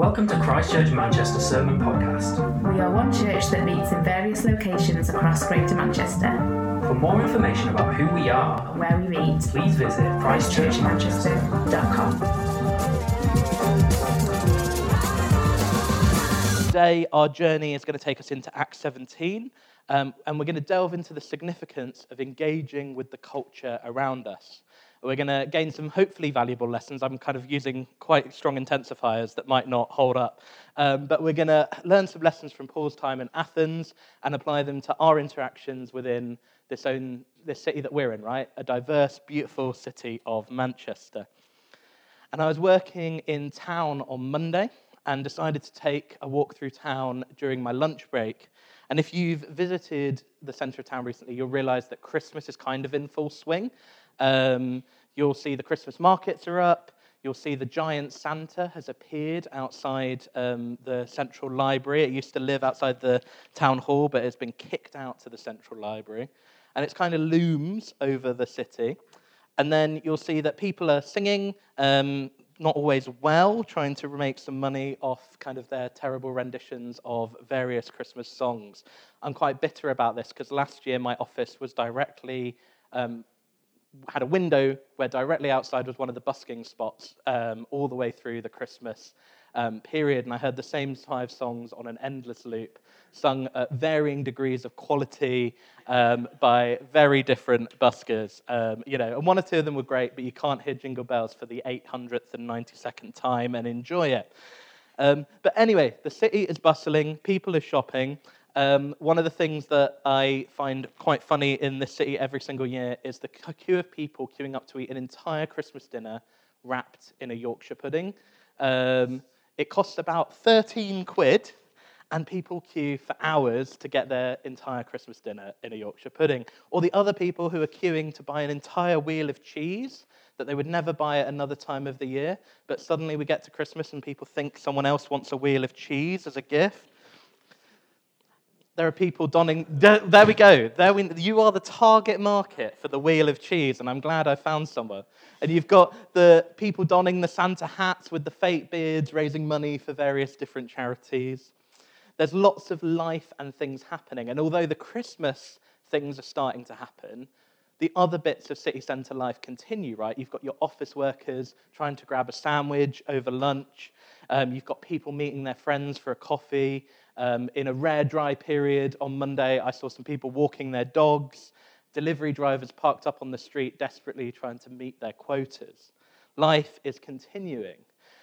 Welcome to Christchurch Manchester Sermon Podcast. We are one church that meets in various locations across Greater Manchester. For more information about who we are, and Where we meet, please visit christchurchmanchester.com. Today, our journey is going to take us into Acts 17, um, and we're going to delve into the significance of engaging with the culture around us. We're going to gain some hopefully valuable lessons. I'm kind of using quite strong intensifiers that might not hold up. Um, but we're going to learn some lessons from Paul's time in Athens and apply them to our interactions within this, own, this city that we're in, right? A diverse, beautiful city of Manchester. And I was working in town on Monday and decided to take a walk through town during my lunch break. And if you've visited the centre of town recently, you'll realise that Christmas is kind of in full swing. Um, you'll see the Christmas markets are up. You'll see the giant Santa has appeared outside um, the central library. It used to live outside the town hall, but it's been kicked out to the central library. And it's kind of looms over the city. And then you'll see that people are singing, um, not always well, trying to make some money off kind of their terrible renditions of various Christmas songs. I'm quite bitter about this because last year my office was directly um, had a window where directly outside was one of the busking spots um, all the way through the Christmas um, period, and I heard the same five songs on an endless loop, sung at varying degrees of quality um, by very different buskers. Um, you know, and one or two of them were great, but you can't hear Jingle Bells for the 800th and 92nd time and enjoy it. Um, but anyway, the city is bustling, people are shopping. Um, one of the things that I find quite funny in this city every single year is the queue of people queuing up to eat an entire Christmas dinner wrapped in a Yorkshire pudding. Um, it costs about 13 quid, and people queue for hours to get their entire Christmas dinner in a Yorkshire pudding. Or the other people who are queuing to buy an entire wheel of cheese that they would never buy at another time of the year, but suddenly we get to Christmas and people think someone else wants a wheel of cheese as a gift. There are people donning. There, we go. There we, you are the target market for the wheel of cheese, and I'm glad I found someone. And you've got the people donning the Santa hats with the fake beards, raising money for various different charities. There's lots of life and things happening. And although the Christmas things are starting to happen, the other bits of city centre life continue, right? You've got your office workers trying to grab a sandwich over lunch. Um, you've got people meeting their friends for a coffee. Um, in a rare dry period on Monday, I saw some people walking their dogs, delivery drivers parked up on the street desperately trying to meet their quotas. Life is continuing.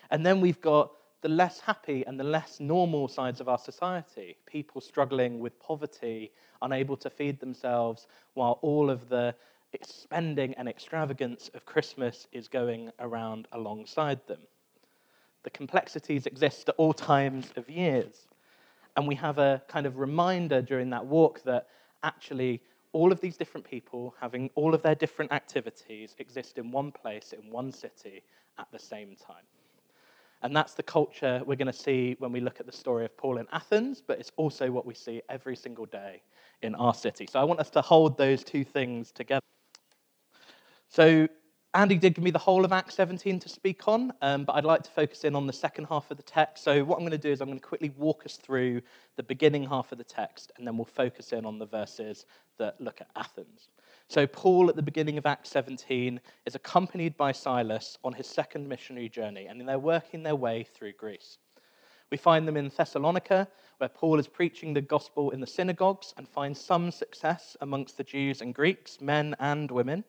And then we've got the less happy and the less normal sides of our society people struggling with poverty, unable to feed themselves, while all of the spending and extravagance of Christmas is going around alongside them. The complexities exist at all times of years. And we have a kind of reminder during that walk that actually all of these different people having all of their different activities exist in one place, in one city at the same time. And that's the culture we're going to see when we look at the story of Paul in Athens, but it's also what we see every single day in our city. So I want us to hold those two things together. So Andy did give me the whole of Acts 17 to speak on, um, but I'd like to focus in on the second half of the text. So, what I'm going to do is I'm going to quickly walk us through the beginning half of the text, and then we'll focus in on the verses that look at Athens. So, Paul at the beginning of Acts 17 is accompanied by Silas on his second missionary journey, and they're working their way through Greece. We find them in Thessalonica, where Paul is preaching the gospel in the synagogues and finds some success amongst the Jews and Greeks, men and women.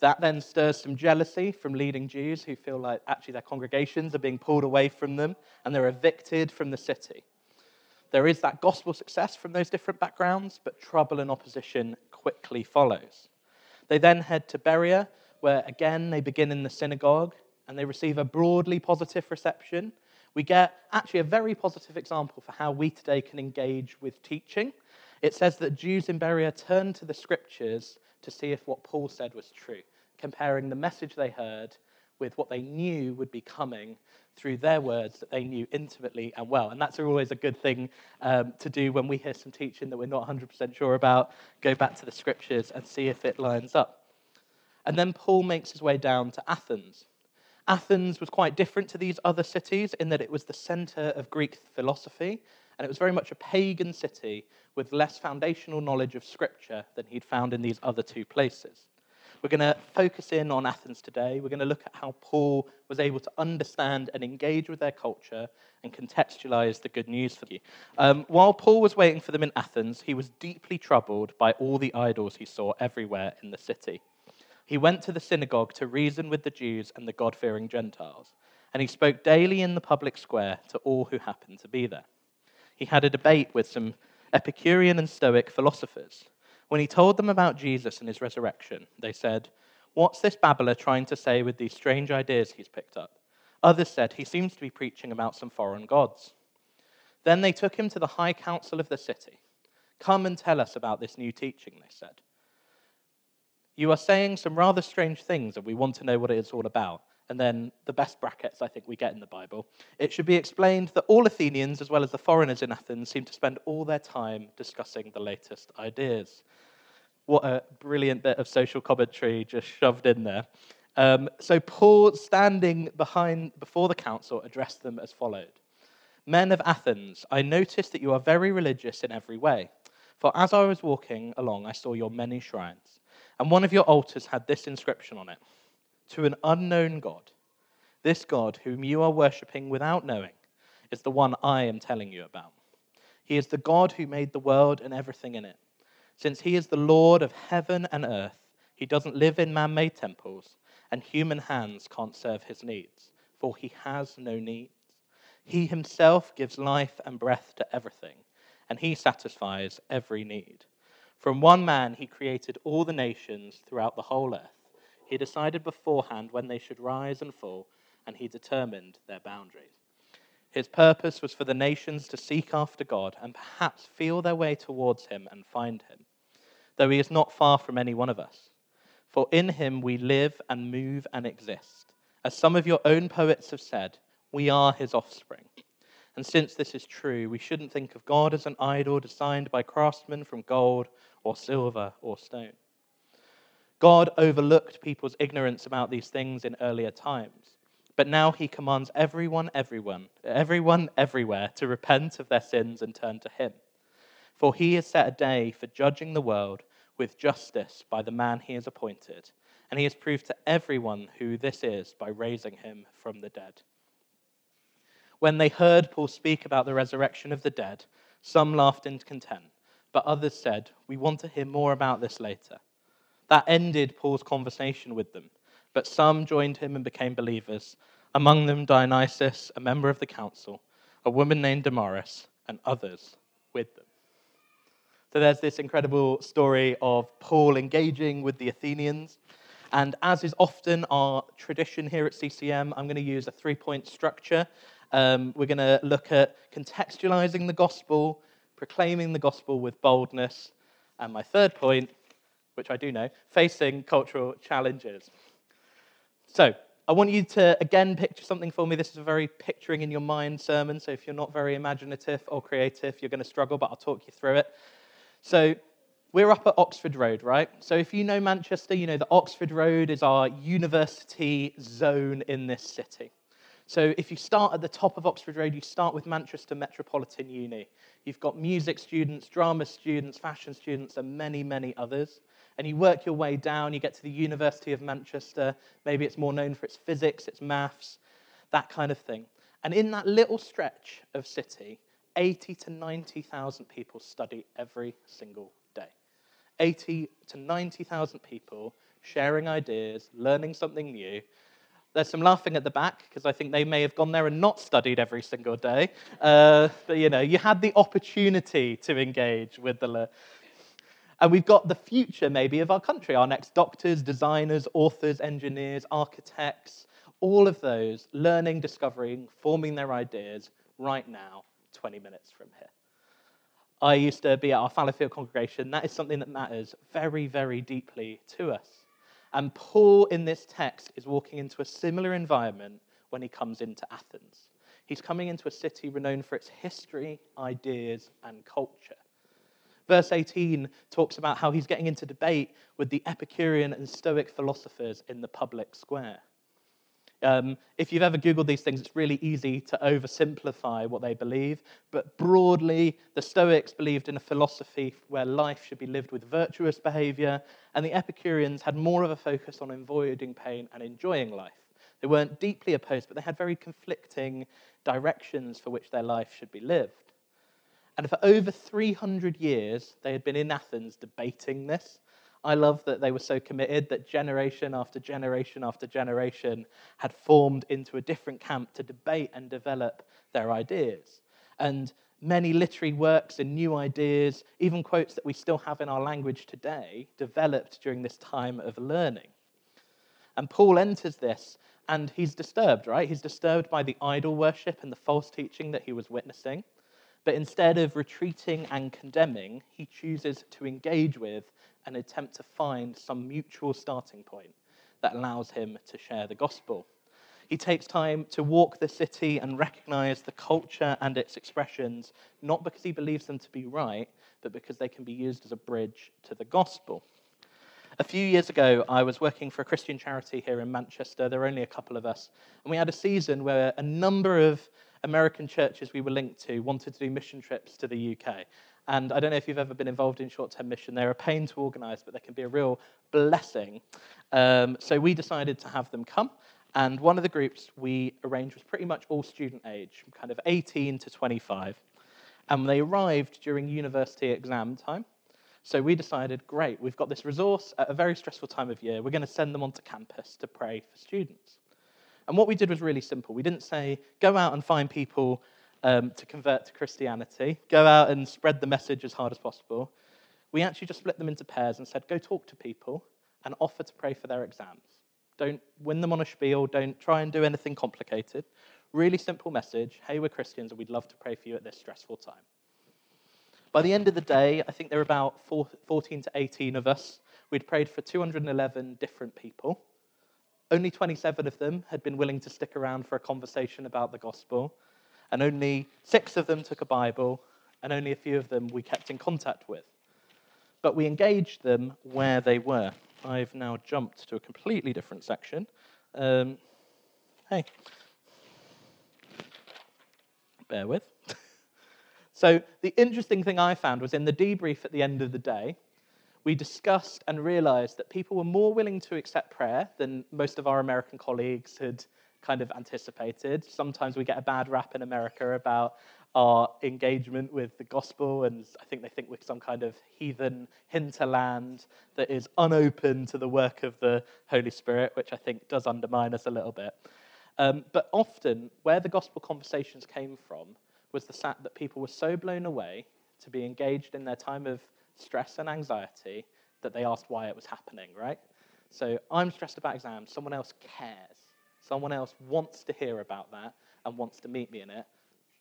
That then stirs some jealousy from leading Jews who feel like actually their congregations are being pulled away from them and they're evicted from the city. There is that gospel success from those different backgrounds, but trouble and opposition quickly follows. They then head to Berea, where again they begin in the synagogue and they receive a broadly positive reception. We get actually a very positive example for how we today can engage with teaching. It says that Jews in Berea turned to the scriptures to see if what Paul said was true comparing the message they heard with what they knew would be coming through their words that they knew intimately and well. And that's always a good thing um, to do when we hear some teaching that we're not 100% sure about. Go back to the scriptures and see if it lines up. And then Paul makes his way down to Athens. Athens was quite different to these other cities in that it was the center of Greek philosophy, and it was very much a pagan city with less foundational knowledge of scripture than he'd found in these other two places. We're going to focus in on Athens today. We're going to look at how Paul was able to understand and engage with their culture and contextualize the good news for you. Um, while Paul was waiting for them in Athens, he was deeply troubled by all the idols he saw everywhere in the city. He went to the synagogue to reason with the Jews and the God fearing Gentiles, and he spoke daily in the public square to all who happened to be there. He had a debate with some Epicurean and Stoic philosophers when he told them about Jesus and his resurrection, they said, What's this babbler trying to say with these strange ideas he's picked up? Others said, He seems to be preaching about some foreign gods. Then they took him to the high council of the city. Come and tell us about this new teaching, they said. You are saying some rather strange things, and we want to know what it is all about. And then the best brackets I think we get in the Bible. It should be explained that all Athenians, as well as the foreigners in Athens, seem to spend all their time discussing the latest ideas. What a brilliant bit of social commentary just shoved in there. Um, so Paul, standing behind before the council, addressed them as followed: Men of Athens, I notice that you are very religious in every way. For as I was walking along, I saw your many shrines, and one of your altars had this inscription on it: To an unknown God. This God, whom you are worshipping without knowing, is the one I am telling you about. He is the God who made the world and everything in it. Since he is the Lord of heaven and earth, he doesn't live in man made temples, and human hands can't serve his needs, for he has no needs. He himself gives life and breath to everything, and he satisfies every need. From one man, he created all the nations throughout the whole earth. He decided beforehand when they should rise and fall, and he determined their boundaries. His purpose was for the nations to seek after God and perhaps feel their way towards him and find him, though he is not far from any one of us. For in him we live and move and exist. As some of your own poets have said, we are his offspring. And since this is true, we shouldn't think of God as an idol designed by craftsmen from gold or silver or stone. God overlooked people's ignorance about these things in earlier times. But now he commands everyone, everyone, everyone, everywhere to repent of their sins and turn to him. For he has set a day for judging the world with justice by the man he has appointed, and he has proved to everyone who this is by raising him from the dead. When they heard Paul speak about the resurrection of the dead, some laughed in contempt, but others said, We want to hear more about this later. That ended Paul's conversation with them but some joined him and became believers, among them Dionysius, a member of the council, a woman named Damaris, and others with them. So there's this incredible story of Paul engaging with the Athenians. And as is often our tradition here at CCM, I'm going to use a three point structure. Um, we're going to look at contextualizing the gospel, proclaiming the gospel with boldness, and my third point, which I do know, facing cultural challenges. So, I want you to again picture something for me. This is a very picturing in your mind sermon. So, if you're not very imaginative or creative, you're going to struggle, but I'll talk you through it. So, we're up at Oxford Road, right? So, if you know Manchester, you know that Oxford Road is our university zone in this city. So, if you start at the top of Oxford Road, you start with Manchester Metropolitan Uni. You've got music students, drama students, fashion students, and many, many others and you work your way down, you get to the University of Manchester. Maybe it's more known for its physics, its maths, that kind of thing. And in that little stretch of city, 80 to 90,000 people study every single day. 80 to 90,000 people sharing ideas, learning something new. There's some laughing at the back because I think they may have gone there and not studied every single day. Uh, but you know, you had the opportunity to engage with the, and we've got the future, maybe, of our country our next doctors, designers, authors, engineers, architects, all of those learning, discovering, forming their ideas right now, 20 minutes from here. I used to be at our Fallowfield congregation. That is something that matters very, very deeply to us. And Paul, in this text, is walking into a similar environment when he comes into Athens. He's coming into a city renowned for its history, ideas, and culture. Verse 18 talks about how he's getting into debate with the Epicurean and Stoic philosophers in the public square. Um, if you've ever Googled these things, it's really easy to oversimplify what they believe. But broadly, the Stoics believed in a philosophy where life should be lived with virtuous behavior, and the Epicureans had more of a focus on avoiding pain and enjoying life. They weren't deeply opposed, but they had very conflicting directions for which their life should be lived. And for over 300 years, they had been in Athens debating this. I love that they were so committed that generation after generation after generation had formed into a different camp to debate and develop their ideas. And many literary works and new ideas, even quotes that we still have in our language today, developed during this time of learning. And Paul enters this and he's disturbed, right? He's disturbed by the idol worship and the false teaching that he was witnessing. But instead of retreating and condemning, he chooses to engage with and attempt to find some mutual starting point that allows him to share the gospel. He takes time to walk the city and recognize the culture and its expressions, not because he believes them to be right, but because they can be used as a bridge to the gospel. A few years ago, I was working for a Christian charity here in Manchester. There were only a couple of us. And we had a season where a number of American churches we were linked to wanted to do mission trips to the UK. And I don't know if you've ever been involved in short term mission. They're a pain to organize, but they can be a real blessing. Um, so we decided to have them come. And one of the groups we arranged was pretty much all student age, kind of 18 to 25. And they arrived during university exam time. So we decided, great, we've got this resource at a very stressful time of year. We're going to send them onto campus to pray for students. And what we did was really simple. We didn't say, go out and find people um, to convert to Christianity, go out and spread the message as hard as possible. We actually just split them into pairs and said, go talk to people and offer to pray for their exams. Don't win them on a spiel, don't try and do anything complicated. Really simple message hey, we're Christians and we'd love to pray for you at this stressful time. By the end of the day, I think there were about 14 to 18 of us. We'd prayed for 211 different people. Only 27 of them had been willing to stick around for a conversation about the gospel and only six of them took a Bible, and only a few of them we kept in contact with. But we engaged them where they were. I've now jumped to a completely different section. Um, hey, bear with. so, the interesting thing I found was in the debrief at the end of the day, we discussed and realized that people were more willing to accept prayer than most of our American colleagues had kind of anticipated. Sometimes we get a bad rap in America about our engagement with the gospel, and I think they think we're some kind of heathen hinterland that is unopen to the work of the Holy Spirit, which I think does undermine us a little bit. Um, but often, where the gospel conversations came from was the fact that people were so blown away to be engaged in their time of stress and anxiety that they asked why it was happening, right? So I'm stressed about exams, someone else cares someone else wants to hear about that and wants to meet me in it,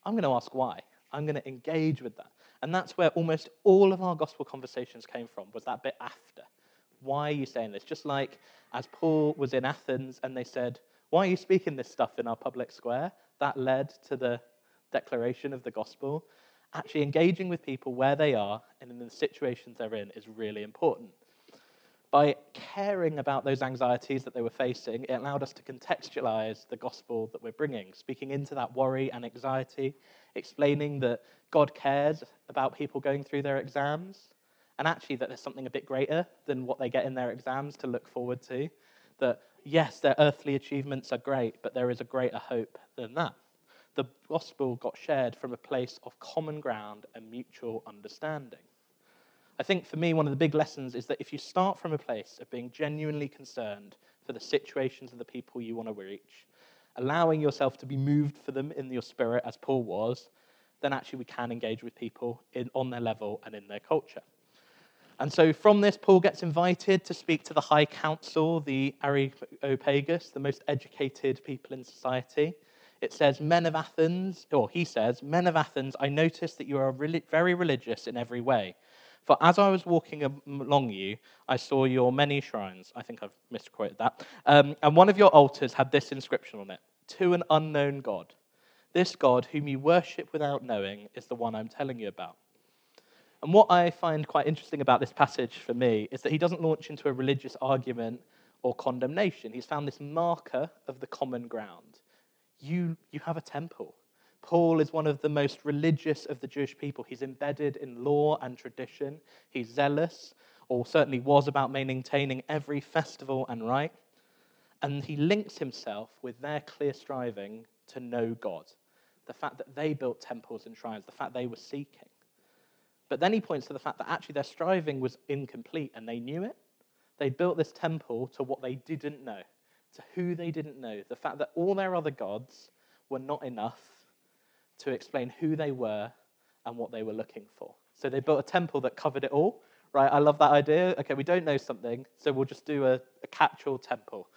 I'm going to ask why. I'm going to engage with that. And that's where almost all of our gospel conversations came from, was that bit after. Why are you saying this? Just like as Paul was in Athens and they said, Why are you speaking this stuff in our public square? That led to the declaration of the gospel. Actually, engaging with people where they are and in the situations they're in is really important by caring about those anxieties that they were facing, it allowed us to contextualize the gospel that we're bringing, speaking into that worry and anxiety, explaining that God cares about people going through their exams, and actually that there's something a bit greater than what they get in their exams to look forward to. That, yes, their earthly achievements are great, but there is a greater hope than that. The gospel got shared from a place of common ground and mutual understanding. I think for me, one of the big lessons is that if you start from a place of being genuinely concerned for the situations of the people you want to reach, allowing yourself to be moved for them in your spirit, as Paul was, then actually we can engage with people in, on their level and in their culture. And so from this, Paul gets invited to speak to the High Council, the Areopagus, the most educated people in society. It says, Men of Athens, or he says, Men of Athens, I notice that you are very religious in every way. For as I was walking along you, I saw your many shrines. I think I've misquoted that. Um, and one of your altars had this inscription on it To an unknown God. This God, whom you worship without knowing, is the one I'm telling you about. And what I find quite interesting about this passage for me is that he doesn't launch into a religious argument or condemnation. He's found this marker of the common ground. You, you have a temple. Paul is one of the most religious of the Jewish people. He's embedded in law and tradition. He's zealous, or certainly was about maintaining every festival and rite. And he links himself with their clear striving to know God. The fact that they built temples and shrines, the fact they were seeking. But then he points to the fact that actually their striving was incomplete and they knew it. They built this temple to what they didn't know, to who they didn't know. The fact that all their other gods were not enough to explain who they were and what they were looking for. So they built a temple that covered it all, right? I love that idea. Okay, we don't know something, so we'll just do a, a catch all temple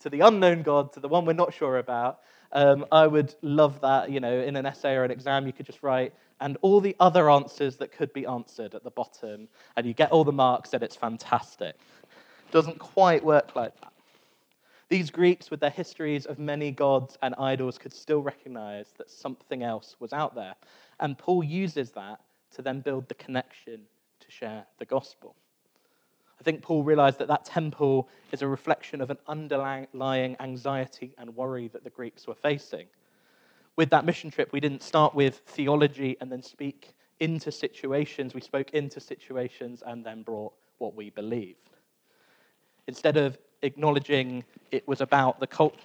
to the unknown God, to the one we're not sure about. Um, I would love that, you know, in an essay or an exam, you could just write, and all the other answers that could be answered at the bottom, and you get all the marks, and it's fantastic. Doesn't quite work like that. These Greeks, with their histories of many gods and idols, could still recognize that something else was out there. And Paul uses that to then build the connection to share the gospel. I think Paul realized that that temple is a reflection of an underlying anxiety and worry that the Greeks were facing. With that mission trip, we didn't start with theology and then speak into situations. We spoke into situations and then brought what we believed. Instead of acknowledging it was about the cult,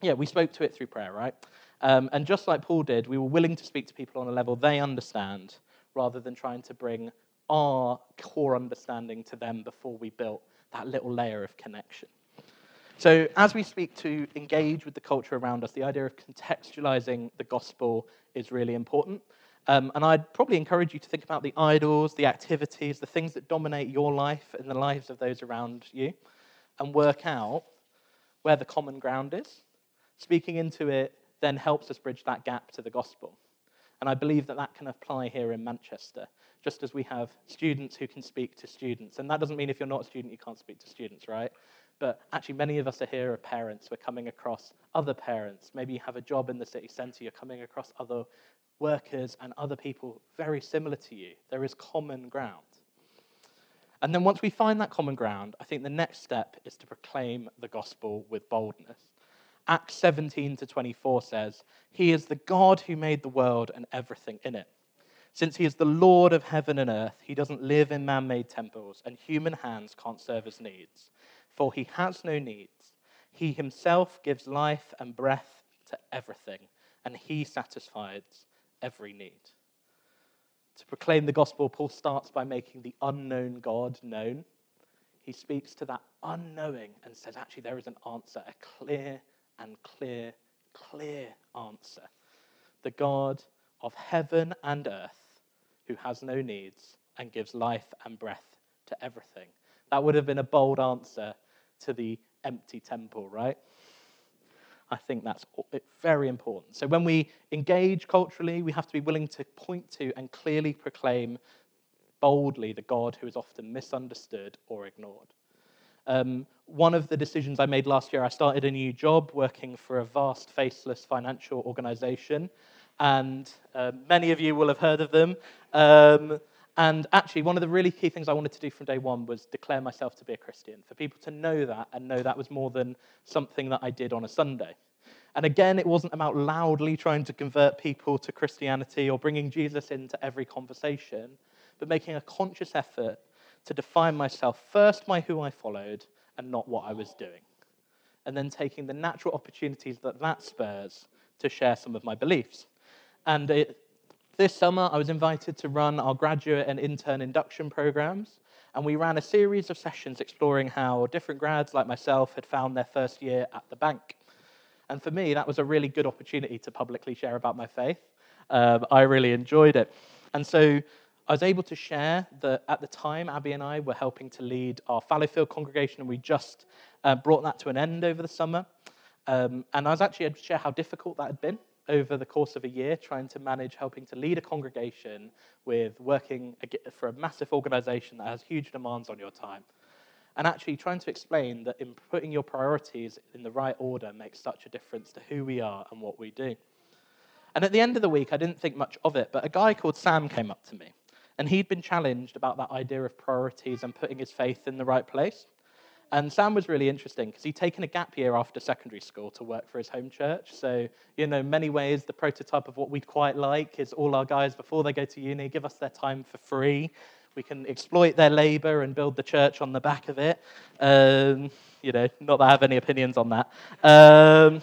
yeah, we spoke to it through prayer, right? Um, and just like Paul did, we were willing to speak to people on a level they understand rather than trying to bring our core understanding to them before we built that little layer of connection. So, as we speak to engage with the culture around us, the idea of contextualizing the gospel is really important. Um, and I'd probably encourage you to think about the idols, the activities, the things that dominate your life and the lives of those around you, and work out where the common ground is. Speaking into it then helps us bridge that gap to the gospel. And I believe that that can apply here in Manchester just as we have students who can speak to students. And that doesn't mean if you're not a student, you can't speak to students, right? But actually, many of us are here are parents. We're coming across other parents. Maybe you have a job in the city centre, you're coming across other workers and other people very similar to you. There is common ground. And then once we find that common ground, I think the next step is to proclaim the gospel with boldness. Acts 17 to 24 says, He is the God who made the world and everything in it. Since he is the Lord of heaven and earth, he doesn't live in man made temples, and human hands can't serve his needs. For he has no needs. He himself gives life and breath to everything, and he satisfies every need. To proclaim the gospel, Paul starts by making the unknown God known. He speaks to that unknowing and says, actually, there is an answer, a clear and clear, clear answer. The God of heaven and earth who has no needs and gives life and breath to everything. That would have been a bold answer to the empty temple, right? I think that's very important. So when we engage culturally, we have to be willing to point to and clearly proclaim boldly the God who is often misunderstood or ignored. Um, one of the decisions I made last year, I started a new job working for a vast, faceless financial organization and uh, many of you will have heard of them. Um, and actually, one of the really key things I wanted to do from day one was declare myself to be a Christian, for people to know that and know that was more than something that I did on a Sunday. And again, it wasn't about loudly trying to convert people to Christianity or bringing Jesus into every conversation, but making a conscious effort to define myself first by who I followed and not what I was doing. And then taking the natural opportunities that that spurs to share some of my beliefs. And it, this summer, I was invited to run our graduate and intern induction programs. And we ran a series of sessions exploring how different grads like myself had found their first year at the bank. And for me, that was a really good opportunity to publicly share about my faith. Um, I really enjoyed it. And so I was able to share that at the time, Abby and I were helping to lead our Fallowfield congregation, and we just uh, brought that to an end over the summer. Um, and I was actually able to share how difficult that had been over the course of a year trying to manage helping to lead a congregation with working for a massive organization that has huge demands on your time. And actually trying to explain that in putting your priorities in the right order makes such a difference to who we are and what we do. And at the end of the week, I didn't think much of it, but a guy called Sam came up to me. And he'd been challenged about that idea of priorities and putting his faith in the right place. And Sam was really interesting because he'd taken a gap year after secondary school to work for his home church. So, you know, many ways, the prototype of what we'd quite like is all our guys, before they go to uni, give us their time for free. We can exploit their labor and build the church on the back of it. Um, you know, not that I have any opinions on that. Um,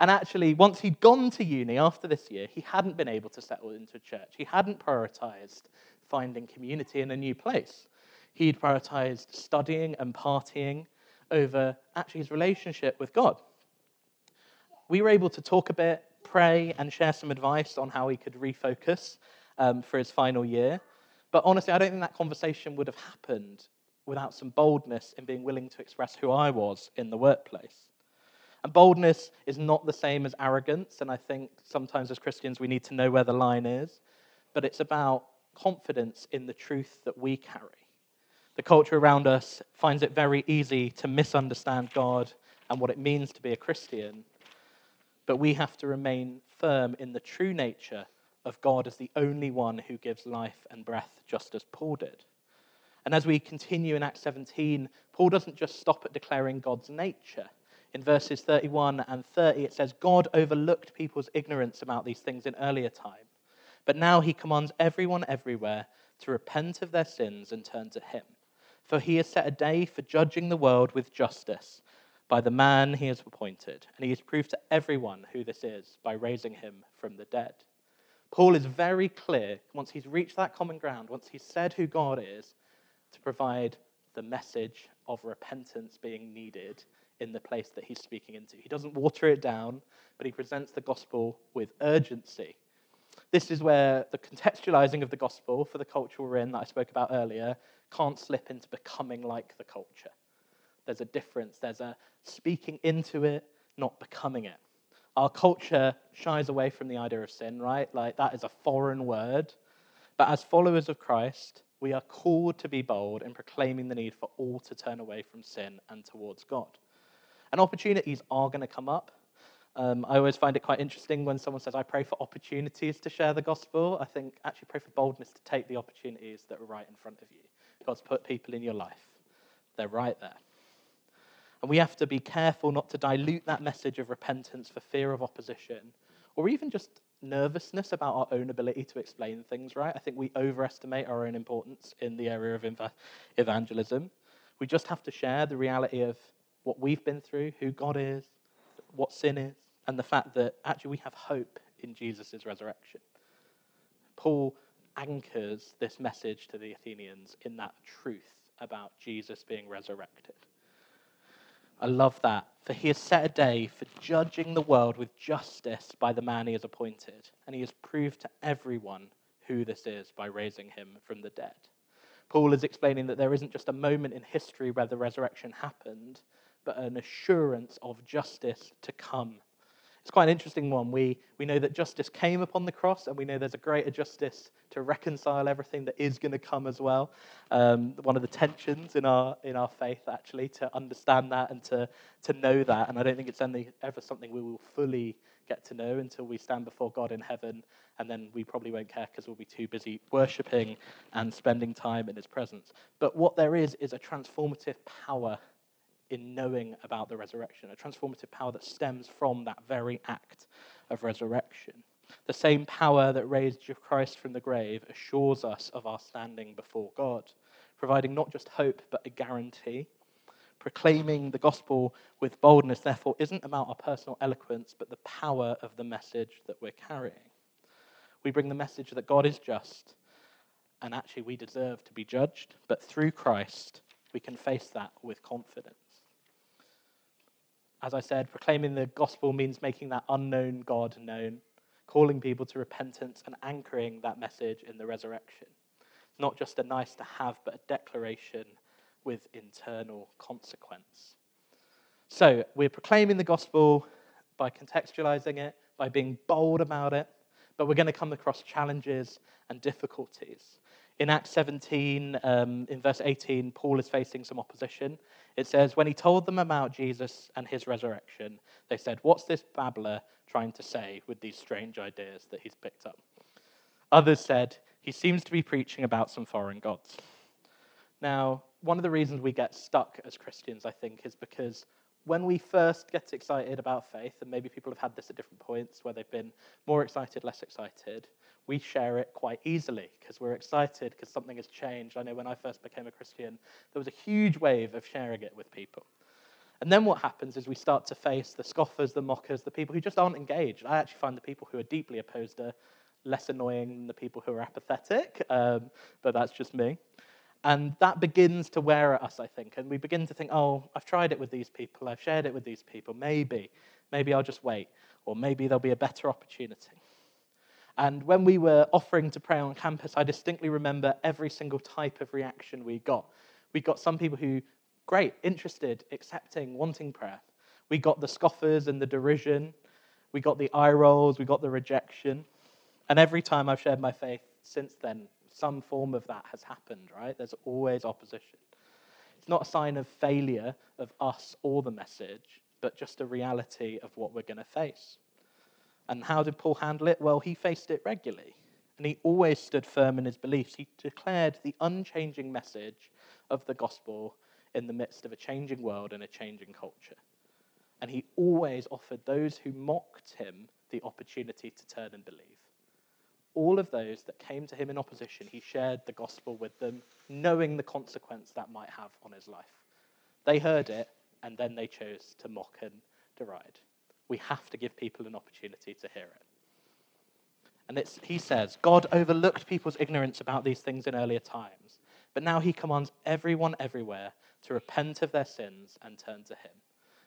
and actually, once he'd gone to uni after this year, he hadn't been able to settle into a church. He hadn't prioritized finding community in a new place. He'd prioritized studying and partying over actually his relationship with God. We were able to talk a bit, pray, and share some advice on how he could refocus um, for his final year. But honestly, I don't think that conversation would have happened without some boldness in being willing to express who I was in the workplace. And boldness is not the same as arrogance, and I think sometimes as Christians we need to know where the line is, but it's about confidence in the truth that we carry. The culture around us finds it very easy to misunderstand God and what it means to be a Christian, but we have to remain firm in the true nature of God as the only one who gives life and breath, just as Paul did. And as we continue in Acts 17, Paul doesn't just stop at declaring God's nature. In verses 31 and 30, it says, God overlooked people's ignorance about these things in earlier time, but now he commands everyone everywhere to repent of their sins and turn to him. For he has set a day for judging the world with justice by the man he has appointed, and he has proved to everyone who this is by raising him from the dead. Paul is very clear, once he's reached that common ground, once he's said who God is, to provide the message of repentance being needed in the place that he's speaking into. He doesn't water it down, but he presents the gospel with urgency. This is where the contextualizing of the gospel for the culture we're in that I spoke about earlier can't slip into becoming like the culture. There's a difference. There's a speaking into it, not becoming it. Our culture shies away from the idea of sin, right? Like that is a foreign word. But as followers of Christ, we are called to be bold in proclaiming the need for all to turn away from sin and towards God. And opportunities are going to come up. Um, I always find it quite interesting when someone says, I pray for opportunities to share the gospel. I think actually pray for boldness to take the opportunities that are right in front of you. God's put people in your life, they're right there. And we have to be careful not to dilute that message of repentance for fear of opposition or even just nervousness about our own ability to explain things right. I think we overestimate our own importance in the area of evangelism. We just have to share the reality of what we've been through, who God is, what sin is, and the fact that actually we have hope in Jesus' resurrection. Paul anchors this message to the Athenians in that truth about Jesus being resurrected. I love that. For he has set a day for judging the world with justice by the man he has appointed, and he has proved to everyone who this is by raising him from the dead. Paul is explaining that there isn't just a moment in history where the resurrection happened, but an assurance of justice to come it's quite an interesting one. We, we know that justice came upon the cross, and we know there's a greater justice to reconcile everything that is going to come as well. Um, one of the tensions in our, in our faith, actually, to understand that and to, to know that. And I don't think it's any, ever something we will fully get to know until we stand before God in heaven, and then we probably won't care because we'll be too busy worshipping and spending time in His presence. But what there is, is a transformative power in knowing about the resurrection, a transformative power that stems from that very act of resurrection. The same power that raised Christ from the grave assures us of our standing before God, providing not just hope, but a guarantee. Proclaiming the gospel with boldness, therefore, isn't about our personal eloquence, but the power of the message that we're carrying. We bring the message that God is just, and actually we deserve to be judged, but through Christ, we can face that with confidence. As I said, proclaiming the gospel means making that unknown God known, calling people to repentance and anchoring that message in the resurrection. It's not just a nice to have, but a declaration with internal consequence. So, we're proclaiming the gospel by contextualizing it, by being bold about it, but we're going to come across challenges and difficulties. In Acts 17, um, in verse 18, Paul is facing some opposition. It says, When he told them about Jesus and his resurrection, they said, What's this babbler trying to say with these strange ideas that he's picked up? Others said, He seems to be preaching about some foreign gods. Now, one of the reasons we get stuck as Christians, I think, is because when we first get excited about faith, and maybe people have had this at different points where they've been more excited, less excited, we share it quite easily because we're excited because something has changed. I know when I first became a Christian, there was a huge wave of sharing it with people. And then what happens is we start to face the scoffers, the mockers, the people who just aren't engaged. I actually find the people who are deeply opposed are less annoying than the people who are apathetic, um, but that's just me. And that begins to wear at us, I think. And we begin to think, oh, I've tried it with these people, I've shared it with these people. Maybe, maybe I'll just wait, or maybe there'll be a better opportunity. And when we were offering to pray on campus, I distinctly remember every single type of reaction we got. We got some people who, great, interested, accepting, wanting prayer. We got the scoffers and the derision. We got the eye rolls. We got the rejection. And every time I've shared my faith since then, some form of that has happened, right? There's always opposition. It's not a sign of failure of us or the message, but just a reality of what we're going to face. And how did Paul handle it? Well, he faced it regularly. And he always stood firm in his beliefs. He declared the unchanging message of the gospel in the midst of a changing world and a changing culture. And he always offered those who mocked him the opportunity to turn and believe all of those that came to him in opposition, he shared the gospel with them, knowing the consequence that might have on his life. They heard it, and then they chose to mock and deride. We have to give people an opportunity to hear it. And he says, God overlooked people's ignorance about these things in earlier times, but now he commands everyone everywhere to repent of their sins and turn to him.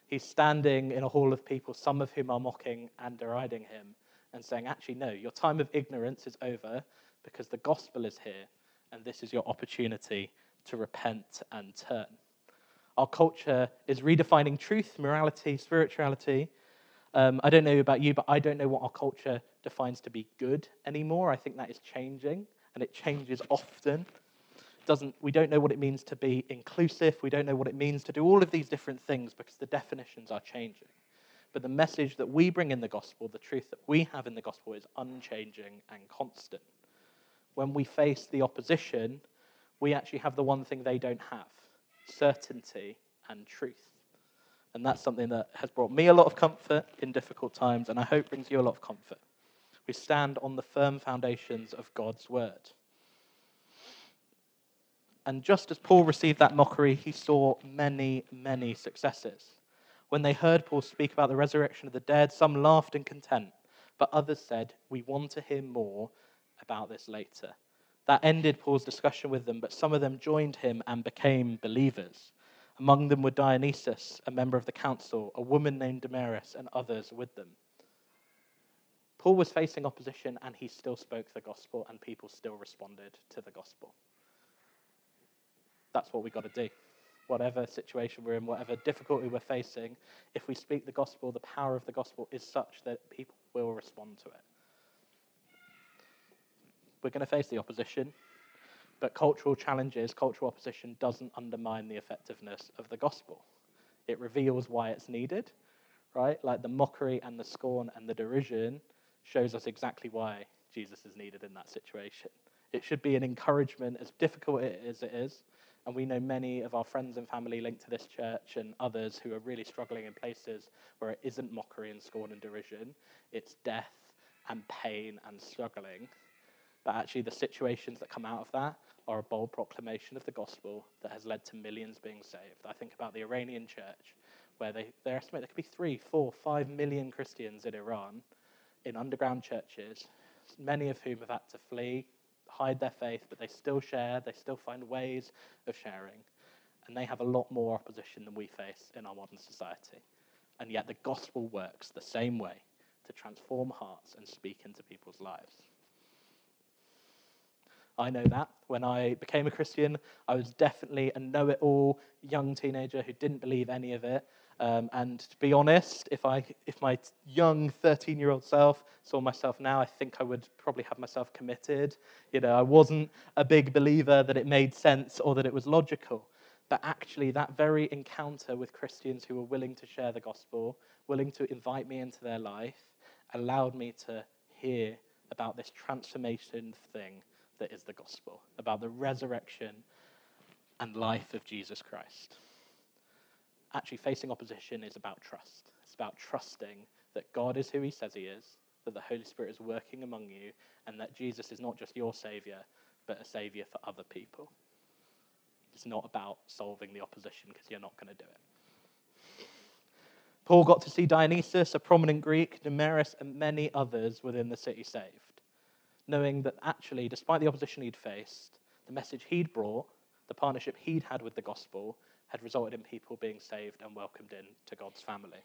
He's standing in a hall of people, some of whom are mocking and deriding him, and saying, actually, no, your time of ignorance is over because the gospel is here and this is your opportunity to repent and turn. Our culture is redefining truth, morality, spirituality. Um, I don't know about you, but I don't know what our culture defines to be good anymore. I think that is changing, and it changes often. Doesn't, we don't know what it means to be inclusive. We don't know what it means to do all of these different things because the definitions are changing. But the message that we bring in the gospel, the truth that we have in the gospel, is unchanging and constant. When we face the opposition, we actually have the one thing they don't have certainty and truth. And that's something that has brought me a lot of comfort in difficult times, and I hope brings you a lot of comfort. We stand on the firm foundations of God's word. And just as Paul received that mockery, he saw many, many successes. When they heard Paul speak about the resurrection of the dead, some laughed in contempt, but others said, We want to hear more about this later. That ended Paul's discussion with them, but some of them joined him and became believers. Among them were Dionysius, a member of the council, a woman named Damaris, and others with them. Paul was facing opposition and he still spoke the gospel, and people still responded to the gospel. That's what we've got to do whatever situation we're in, whatever difficulty we're facing, if we speak the gospel, the power of the gospel is such that people will respond to it. We're going to face the opposition, but cultural challenges, cultural opposition doesn't undermine the effectiveness of the gospel. It reveals why it's needed, right? Like the mockery and the scorn and the derision shows us exactly why Jesus is needed in that situation. It should be an encouragement, as difficult as it is, and we know many of our friends and family linked to this church and others who are really struggling in places where it isn't mockery and scorn and derision, it's death and pain and struggling. But actually, the situations that come out of that are a bold proclamation of the gospel that has led to millions being saved. I think about the Iranian church, where they, they estimate there could be three, four, five million Christians in Iran in underground churches, many of whom have had to flee hide their faith, but they still share, they still find ways of sharing. And they have a lot more opposition than we face in our modern society. And yet the gospel works the same way to transform hearts and speak into people's lives. I know that. When I became a Christian, I was definitely a know it all young teenager who didn't believe any of it. Um, and to be honest, if, I, if my young 13 year old self saw myself now, I think I would probably have myself committed. You know, I wasn't a big believer that it made sense or that it was logical. But actually, that very encounter with Christians who were willing to share the gospel, willing to invite me into their life, allowed me to hear about this transformation thing that is the gospel, about the resurrection and life of Jesus Christ. Actually, facing opposition is about trust. It's about trusting that God is who he says he is, that the Holy Spirit is working among you, and that Jesus is not just your Savior, but a Savior for other people. It's not about solving the opposition because you're not going to do it. Paul got to see Dionysius, a prominent Greek, Damaris, and many others within the city saved, knowing that actually, despite the opposition he'd faced, the message he'd brought, the partnership he'd had with the gospel, had resulted in people being saved and welcomed in to God's family.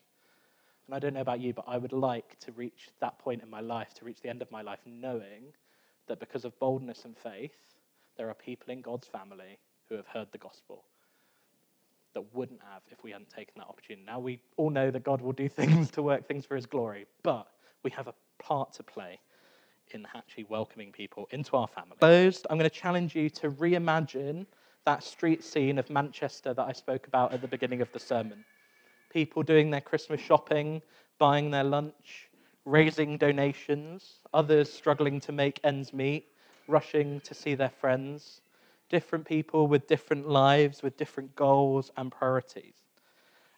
And I don't know about you, but I would like to reach that point in my life, to reach the end of my life, knowing that because of boldness and faith, there are people in God's family who have heard the gospel that wouldn't have if we hadn't taken that opportunity. Now, we all know that God will do things to work things for his glory, but we have a part to play in actually welcoming people into our family. Closed, I'm going to challenge you to reimagine that street scene of Manchester that I spoke about at the beginning of the sermon. People doing their Christmas shopping, buying their lunch, raising donations, others struggling to make ends meet, rushing to see their friends, different people with different lives, with different goals and priorities.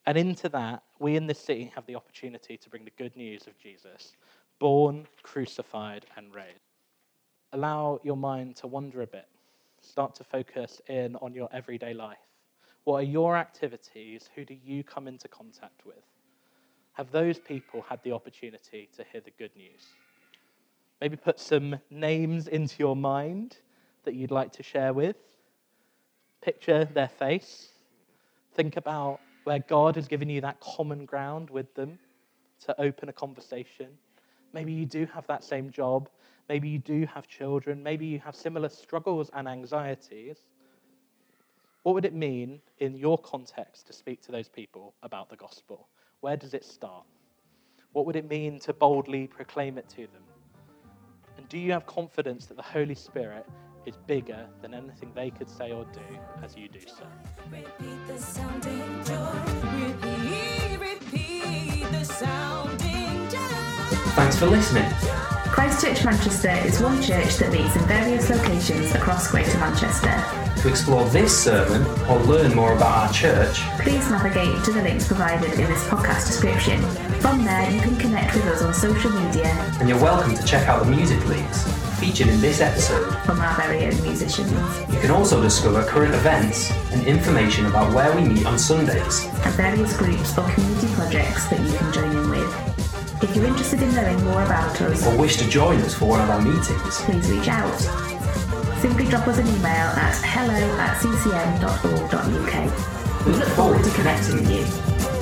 And into that, we in this city have the opportunity to bring the good news of Jesus, born, crucified, and raised. Allow your mind to wander a bit. Start to focus in on your everyday life. What are your activities? Who do you come into contact with? Have those people had the opportunity to hear the good news? Maybe put some names into your mind that you'd like to share with. Picture their face. Think about where God has given you that common ground with them to open a conversation. Maybe you do have that same job. Maybe you do have children. Maybe you have similar struggles and anxieties. What would it mean in your context to speak to those people about the gospel? Where does it start? What would it mean to boldly proclaim it to them? And do you have confidence that the Holy Spirit is bigger than anything they could say or do as you do so? Thanks for listening. Christchurch Manchester is one church that meets in various locations across Greater Manchester. To explore this sermon or learn more about our church, Please navigate to the links provided in this podcast description. From there, you can connect with us on social media and you're welcome to check out the music links featured in this episode. from our very own musicians You can also discover current events and information about where we meet on Sundays. and various groups or community projects that you can join in with. If you're interested in knowing more about us, or wish to join us for one of our meetings. please reach out. Simply drop us an email at hello at ccm.org.uk. We look forward to connecting with you.